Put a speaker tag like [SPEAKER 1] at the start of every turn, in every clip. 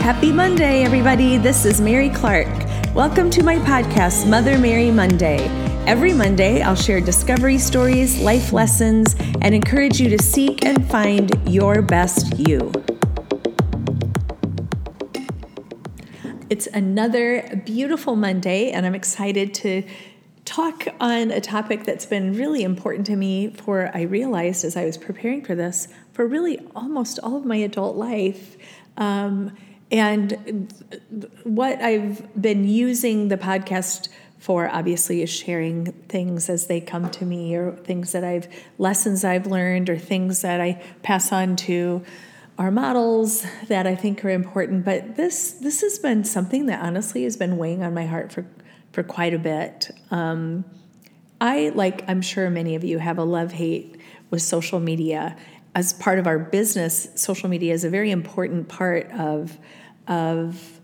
[SPEAKER 1] Happy Monday, everybody. This is Mary Clark. Welcome to my podcast, Mother Mary Monday. Every Monday, I'll share discovery stories, life lessons, and encourage you to seek and find your best you. It's another beautiful Monday, and I'm excited to talk on a topic that's been really important to me for I realized as I was preparing for this for really almost all of my adult life. Um, and what I've been using the podcast for obviously is sharing things as they come to me or things that I've lessons I've learned or things that I pass on to our models that I think are important. But this this has been something that honestly has been weighing on my heart for for quite a bit. Um, I like I'm sure many of you have a love hate with social media. As part of our business, social media is a very important part of of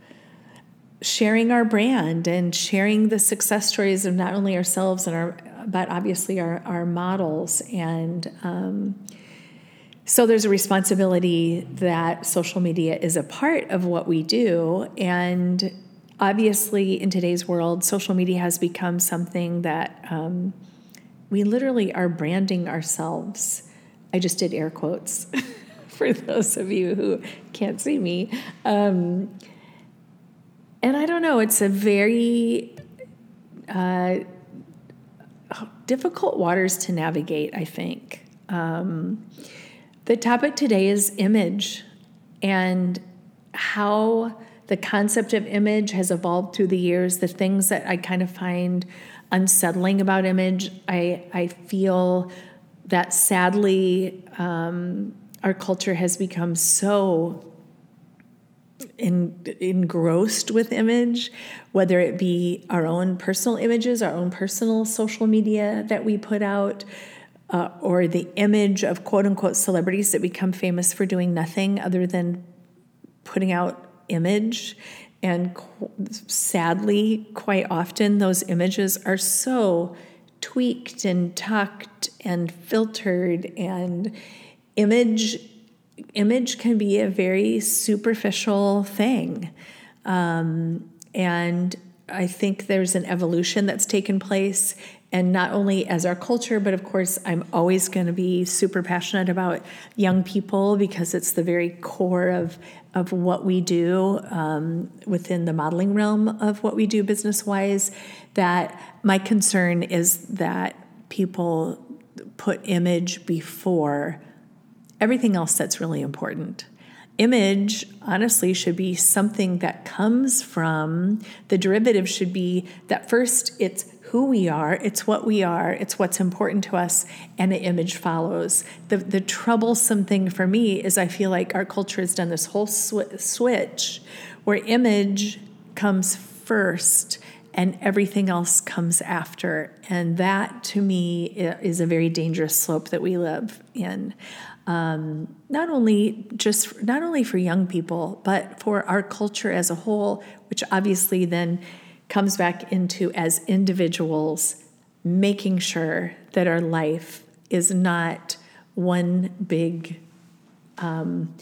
[SPEAKER 1] sharing our brand and sharing the success stories of not only ourselves and our but obviously our, our models. And um, so there's a responsibility that social media is a part of what we do. And obviously in today's world social media has become something that um, we literally are branding ourselves. I just did air quotes for those of you who can't see me. Um, and I don't know, it's a very uh, difficult waters to navigate, I think. Um, the topic today is image and how the concept of image has evolved through the years, the things that I kind of find unsettling about image. I, I feel that sadly, um, our culture has become so engrossed with image, whether it be our own personal images, our own personal social media that we put out, uh, or the image of quote unquote celebrities that become famous for doing nothing other than putting out image. And qu- sadly, quite often, those images are so tweaked and tucked and filtered and image image can be a very superficial thing. Um, and i think there's an evolution that's taken place and not only as our culture but of course i'm always going to be super passionate about young people because it's the very core of of what we do um, within the modeling realm of what we do business wise that my concern is that people put image before everything else that's really important. Image, honestly, should be something that comes from the derivative, should be that first it's who we are, it's what we are, it's what's important to us, and the image follows. The, the troublesome thing for me is I feel like our culture has done this whole sw- switch where image comes first and everything else comes after. And that to me is a very dangerous slope that we live in um, not only just not only for young people, but for our culture as a whole, which obviously then comes back into as individuals making sure that our life is not one big um,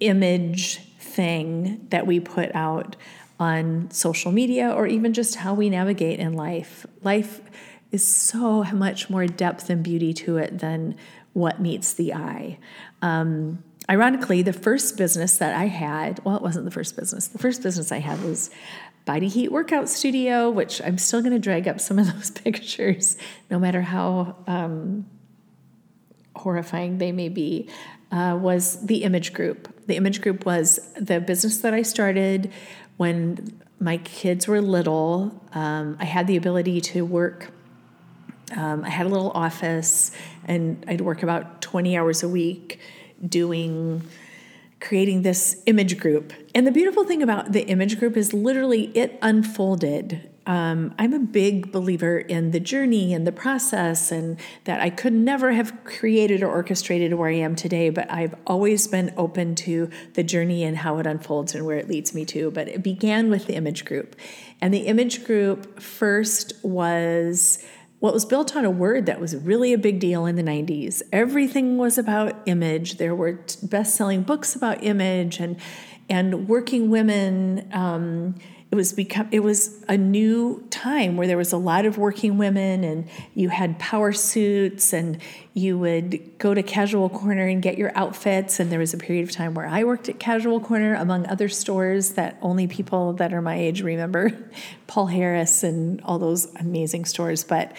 [SPEAKER 1] image thing that we put out on social media or even just how we navigate in life. Life is so much more depth and beauty to it than what meets the eye. Um, ironically, the first business that I had, well, it wasn't the first business. The first business I had was Body Heat Workout Studio, which I'm still going to drag up some of those pictures, no matter how um, horrifying they may be. Uh, was the Image Group. The Image Group was the business that I started when my kids were little. Um, I had the ability to work um, I had a little office, and I'd work about 20 hours a week doing creating this image group. And the beautiful thing about the image group is literally it unfolded. Um, I'm a big believer in the journey and the process, and that I could never have created or orchestrated where I am today, but I've always been open to the journey and how it unfolds and where it leads me to. But it began with the image group. And the image group first was what was built on a word that was really a big deal in the 90s. Everything was about image. There were best selling books about image, and and working women. Um, it was become it was a new time where there was a lot of working women and you had power suits and you would go to casual corner and get your outfits. And there was a period of time where i worked at casual corner among other stores that only people that are my age remember paul harris and all those amazing stores. But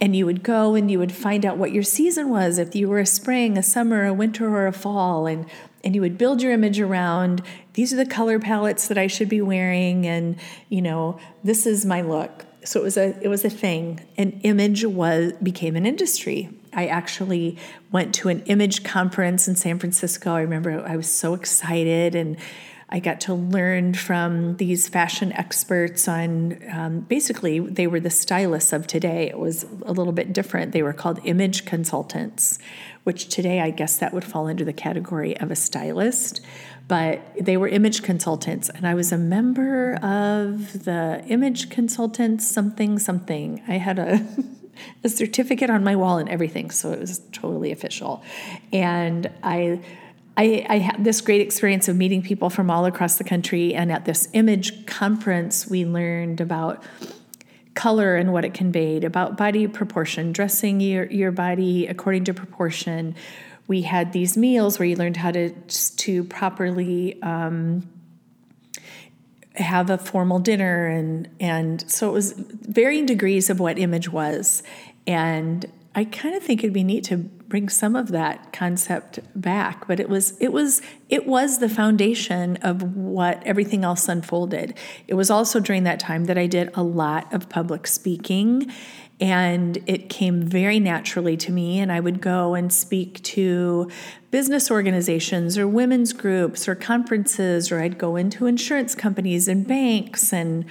[SPEAKER 1] and you would go and you would find out what your season was. If you were a spring a summer a winter or a fall and and you would build your image around these are the color palettes that I should be wearing and you know this is my look so it was a it was a thing an image was became an industry I actually went to an image conference in San Francisco I remember I was so excited and I got to learn from these fashion experts on um, basically, they were the stylists of today. It was a little bit different. They were called image consultants, which today I guess that would fall under the category of a stylist. But they were image consultants, and I was a member of the image consultants something something. I had a a certificate on my wall and everything, so it was totally official. And I I, I, had this great experience of meeting people from all across the country. And at this image conference, we learned about color and what it conveyed, about body proportion, dressing your, your body according to proportion. We had these meals where you learned how to, to properly um, have a formal dinner. And, and so it was varying degrees of what image was. And I kind of think it'd be neat to bring some of that concept back but it was it was it was the foundation of what everything else unfolded it was also during that time that I did a lot of public speaking and it came very naturally to me and I would go and speak to business organizations or women's groups or conferences or I'd go into insurance companies and banks and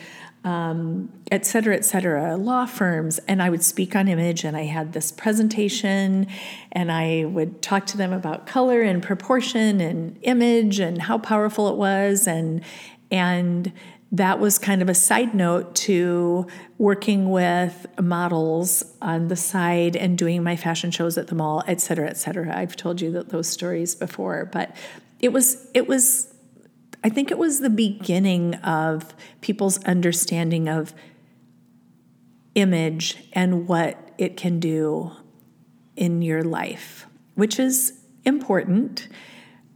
[SPEAKER 1] um, et cetera, et cetera, law firms. And I would speak on image, and I had this presentation, and I would talk to them about color and proportion and image and how powerful it was. And, and that was kind of a side note to working with models on the side and doing my fashion shows at the mall, et cetera, et cetera. I've told you that those stories before, but it was it was I think it was the beginning of people's understanding of image and what it can do in your life, which is important.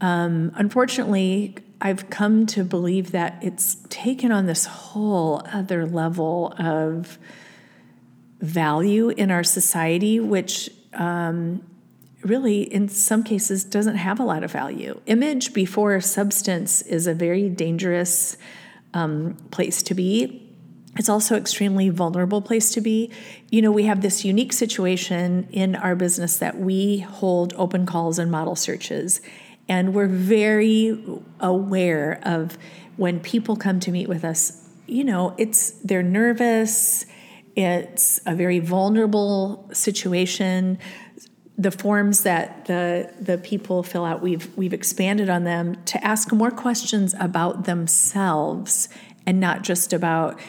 [SPEAKER 1] Um, unfortunately, I've come to believe that it's taken on this whole other level of value in our society, which um, really, in some cases, doesn't have a lot of value. Image before substance is a very dangerous um, place to be. It's also extremely vulnerable place to be. You know, we have this unique situation in our business that we hold open calls and model searches, and we're very aware of when people come to meet with us. You know, it's they're nervous. It's a very vulnerable situation the forms that the the people fill out we've we've expanded on them to ask more questions about themselves and not just about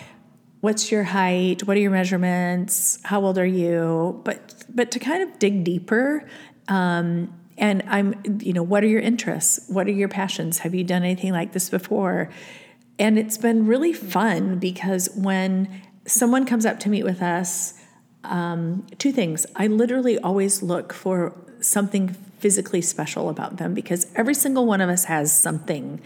[SPEAKER 1] what's your height what are your measurements how old are you but but to kind of dig deeper um, and i'm you know what are your interests what are your passions have you done anything like this before and it's been really fun because when someone comes up to meet with us um, two things. I literally always look for something physically special about them because every single one of us has something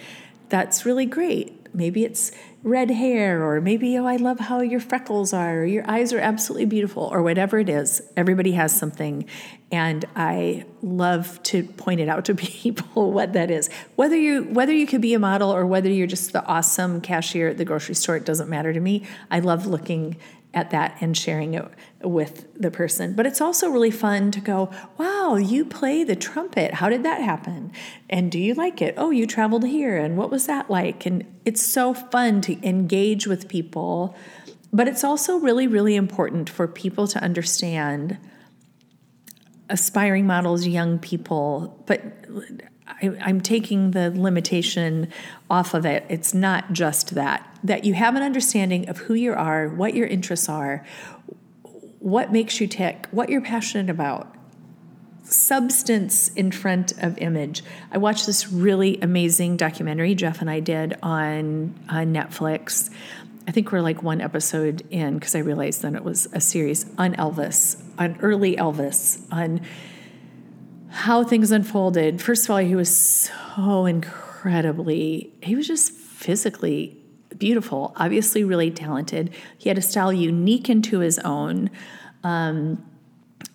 [SPEAKER 1] that's really great. Maybe it's red hair, or maybe, oh, I love how your freckles are, or your eyes are absolutely beautiful, or whatever it is. Everybody has something. And I love to point it out to people what that is. Whether you whether you could be a model or whether you're just the awesome cashier at the grocery store, it doesn't matter to me. I love looking at that and sharing it with the person. But it's also really fun to go, wow, you play the trumpet. How did that happen? And do you like it? Oh, you traveled here. And what was that like? And it's so fun to engage with people. But it's also really, really important for people to understand aspiring models, young people, but I, am taking the limitation off of it. It's not just that. That you have an understanding of who you are, what your interests are, what makes you tick, what you're passionate about, substance in front of image. I watched this really amazing documentary Jeff and I did on, on Netflix. I think we're like one episode in because I realized then it was a series on Elvis, on early Elvis, on how things unfolded. First of all, he was so incredibly, he was just physically beautiful, obviously really talented. He had a style unique into his own. Um,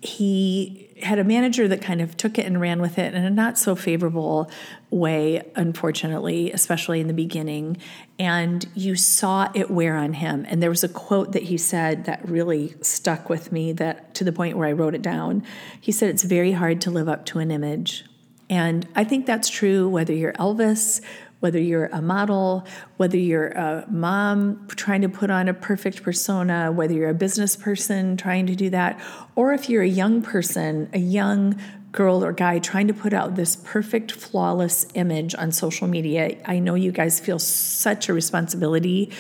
[SPEAKER 1] he had a manager that kind of took it and ran with it in a not so favorable way, unfortunately, especially in the beginning. And you saw it wear on him. And there was a quote that he said that really stuck with me that to the point where I wrote it down. He said, It's very hard to live up to an image. And I think that's true whether you're Elvis whether you're a model, whether you're a mom trying to put on a perfect persona, whether you're a business person trying to do that, or if you're a young person, a young girl or guy trying to put out this perfect, flawless image on social media. I know you guys feel such a responsibility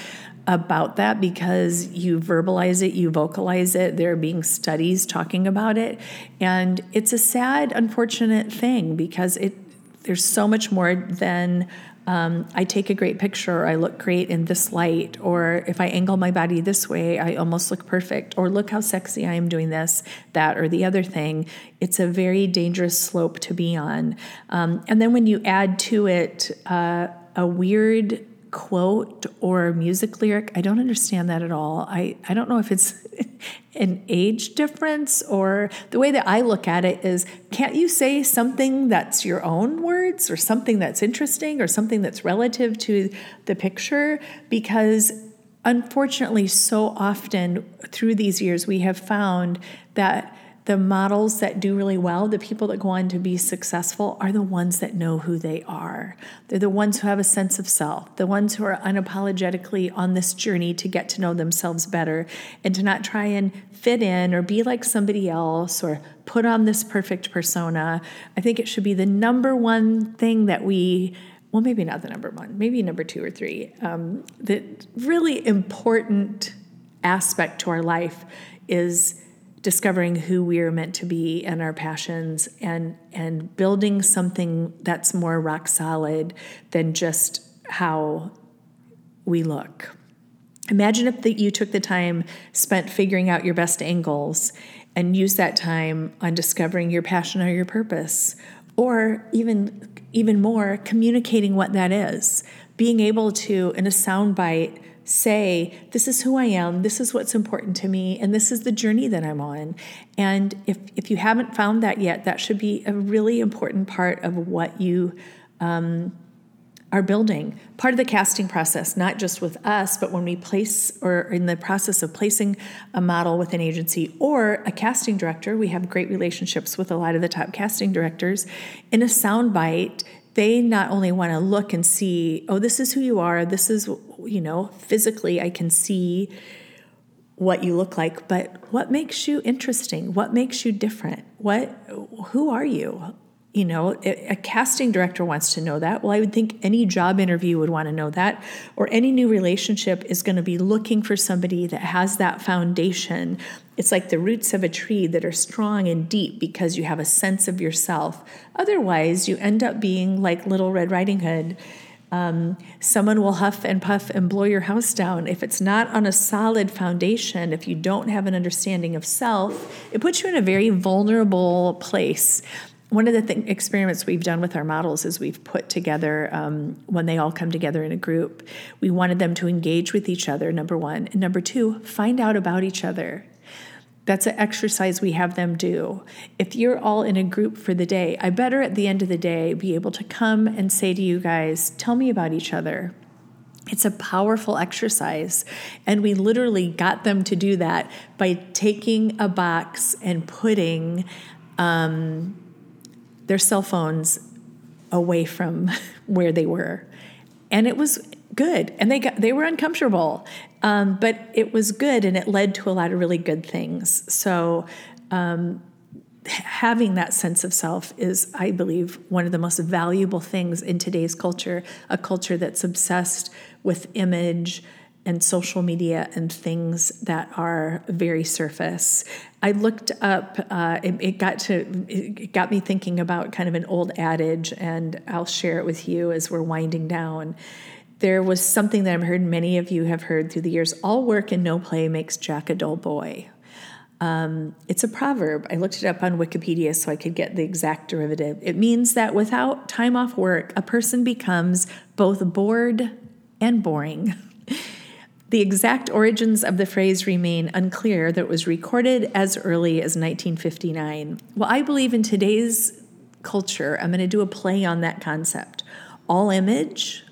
[SPEAKER 1] about that because you verbalize it, you vocalize it. There are being studies talking about it. And it's a sad, unfortunate thing because it there's so much more than um, I take a great picture, I look great in this light, or if I angle my body this way, I almost look perfect, or look how sexy I am doing this, that, or the other thing. It's a very dangerous slope to be on. Um, and then when you add to it uh, a weird quote or music lyric. I don't understand that at all. I, I don't know if it's an age difference or the way that I look at it is can't you say something that's your own words or something that's interesting or something that's relative to the picture? Because unfortunately, so often through these years, we have found that the models that do really well, the people that go on to be successful, are the ones that know who they are. They're the ones who have a sense of self, the ones who are unapologetically on this journey to get to know themselves better and to not try and fit in or be like somebody else or put on this perfect persona. I think it should be the number one thing that we well, maybe not the number one, maybe number two or three. Um, the really important aspect to our life is discovering who we are meant to be and our passions and and building something that's more rock solid than just how we look. Imagine if the, you took the time spent figuring out your best angles and use that time on discovering your passion or your purpose or even even more communicating what that is being able to in a soundbite say, This is who I am, this is what's important to me, and this is the journey that I'm on. And if, if you haven't found that yet, that should be a really important part of what you um, are building. Part of the casting process, not just with us, but when we place or in the process of placing a model with an agency or a casting director, we have great relationships with a lot of the top casting directors. In a soundbite, they not only want to look and see, oh, this is who you are, this is, you know, physically I can see what you look like, but what makes you interesting? What makes you different? What who are you? You know, a, casting director wants to know that. Well, I would think any job interview would want to know that, or any new relationship is going to be looking for somebody that has that foundation. It's like the roots of a tree that are strong and deep because you have a sense of yourself. Otherwise, you end up being like Little Red Riding Hood. Um, someone will huff and puff and blow your house down. If it's not on a solid foundation, if you don't have an understanding of self, it puts you in a very vulnerable place one of the th- experiments we've done with our models is we've put together um, when they all come together in a group we wanted them to engage with each other number one. And number two find out about each other. That's an exercise we have them do. If you're all in a group for the day i better at the end of the day be able to come and say to you guys tell me about each other. It's a powerful exercise. And we literally got them to do that by taking a box and putting um, their cell phones away from where they were. And it was good. And they got they were uncomfortable. Um, but it was good and it led to a lot of really good things. So um, having that sense of self is, I believe, one of the most valuable things in today's culture, a culture that's obsessed with image and social media and things that are very surface. I looked up. Uh, it, it, got to it got me thinking about kind of an old adage, and I'll share it with you as we're winding down. There was something that I've heard many of you have heard through the years: "All work and no play makes Jack a dull boy." Um, it's a proverb. I looked it up on Wikipedia so I could get the exact derivative. It means that without time off work, a person becomes both bored and boring. The exact origins of the phrase remain unclear, that it was recorded as early as 1959. Well, I believe in today's culture, I'm going to do a play on that concept. All image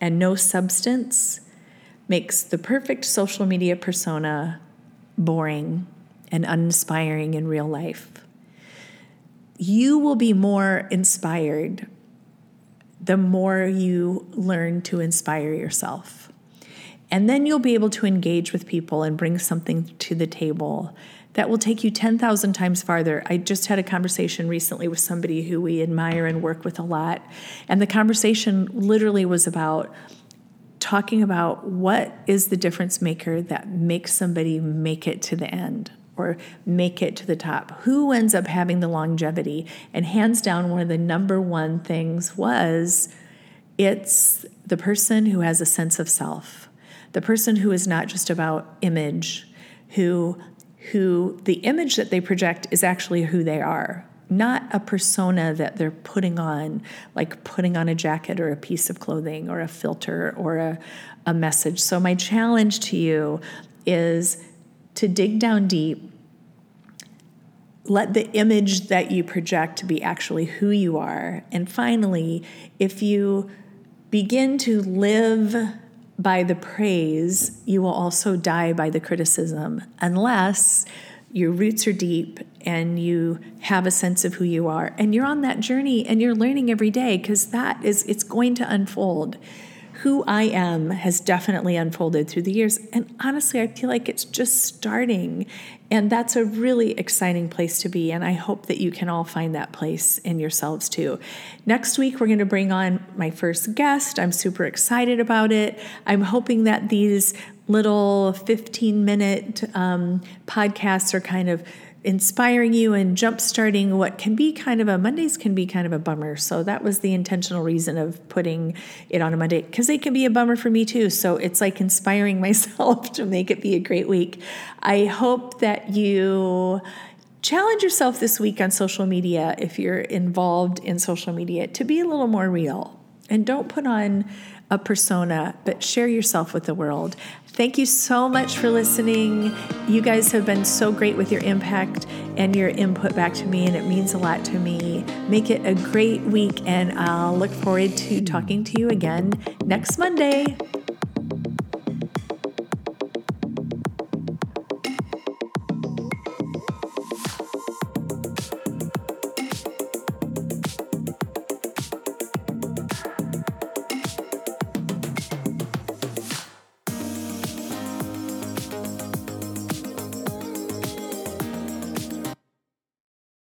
[SPEAKER 1] and no substance makes the perfect social media persona boring and uninspiring in real life. You will be more inspired the more you learn to inspire yourself. And then you'll be able to engage with people and bring something to the table that will take you 10,000 times farther. I just had a conversation recently with somebody who we admire and work with a lot. And the conversation literally was about talking about what is the difference maker that makes somebody make it to the end or make it to the top. Who ends up having the longevity? And hands down, one of the number one things was it's the person who has a sense of self, the person who is not just about image, who who the image that they project is actually who they are not a persona that they're putting on, like putting on a jacket or a piece of clothing or a filter or a, a message. So, my challenge to you is to dig down deep. Let the image that you project be actually who you are. And finally, if you begin to live by the praise, you will also die by the criticism, unless your roots are deep and you have a sense of who you are. And you're on that journey and you're learning every day because that is it's going to unfold who I am has definitely unfolded through the years. And honestly, I feel like it's just starting. And that's a really exciting place to be. And I hope that you can all find that place in yourselves too. Next week, we're going to bring on my first guest. I'm super excited about it. I'm hoping that these little 15 minute um, podcasts are kind of inspiring you and jump-starting what can be kind of a Mondays can be kind of a bummer. So that was the intentional reason of putting it on a Monday because they can be a bummer for me too. So it's like inspiring myself to make it be a great week. I hope that you challenge yourself this week on social media if you're involved in social media to be a little more real and don't put on a persona, but share yourself with the world. Thank you so much for listening. You guys have been so great with your impact and your input back to me, and it means a lot to me. Make it a great week, and I'll look forward to talking to you again next Monday.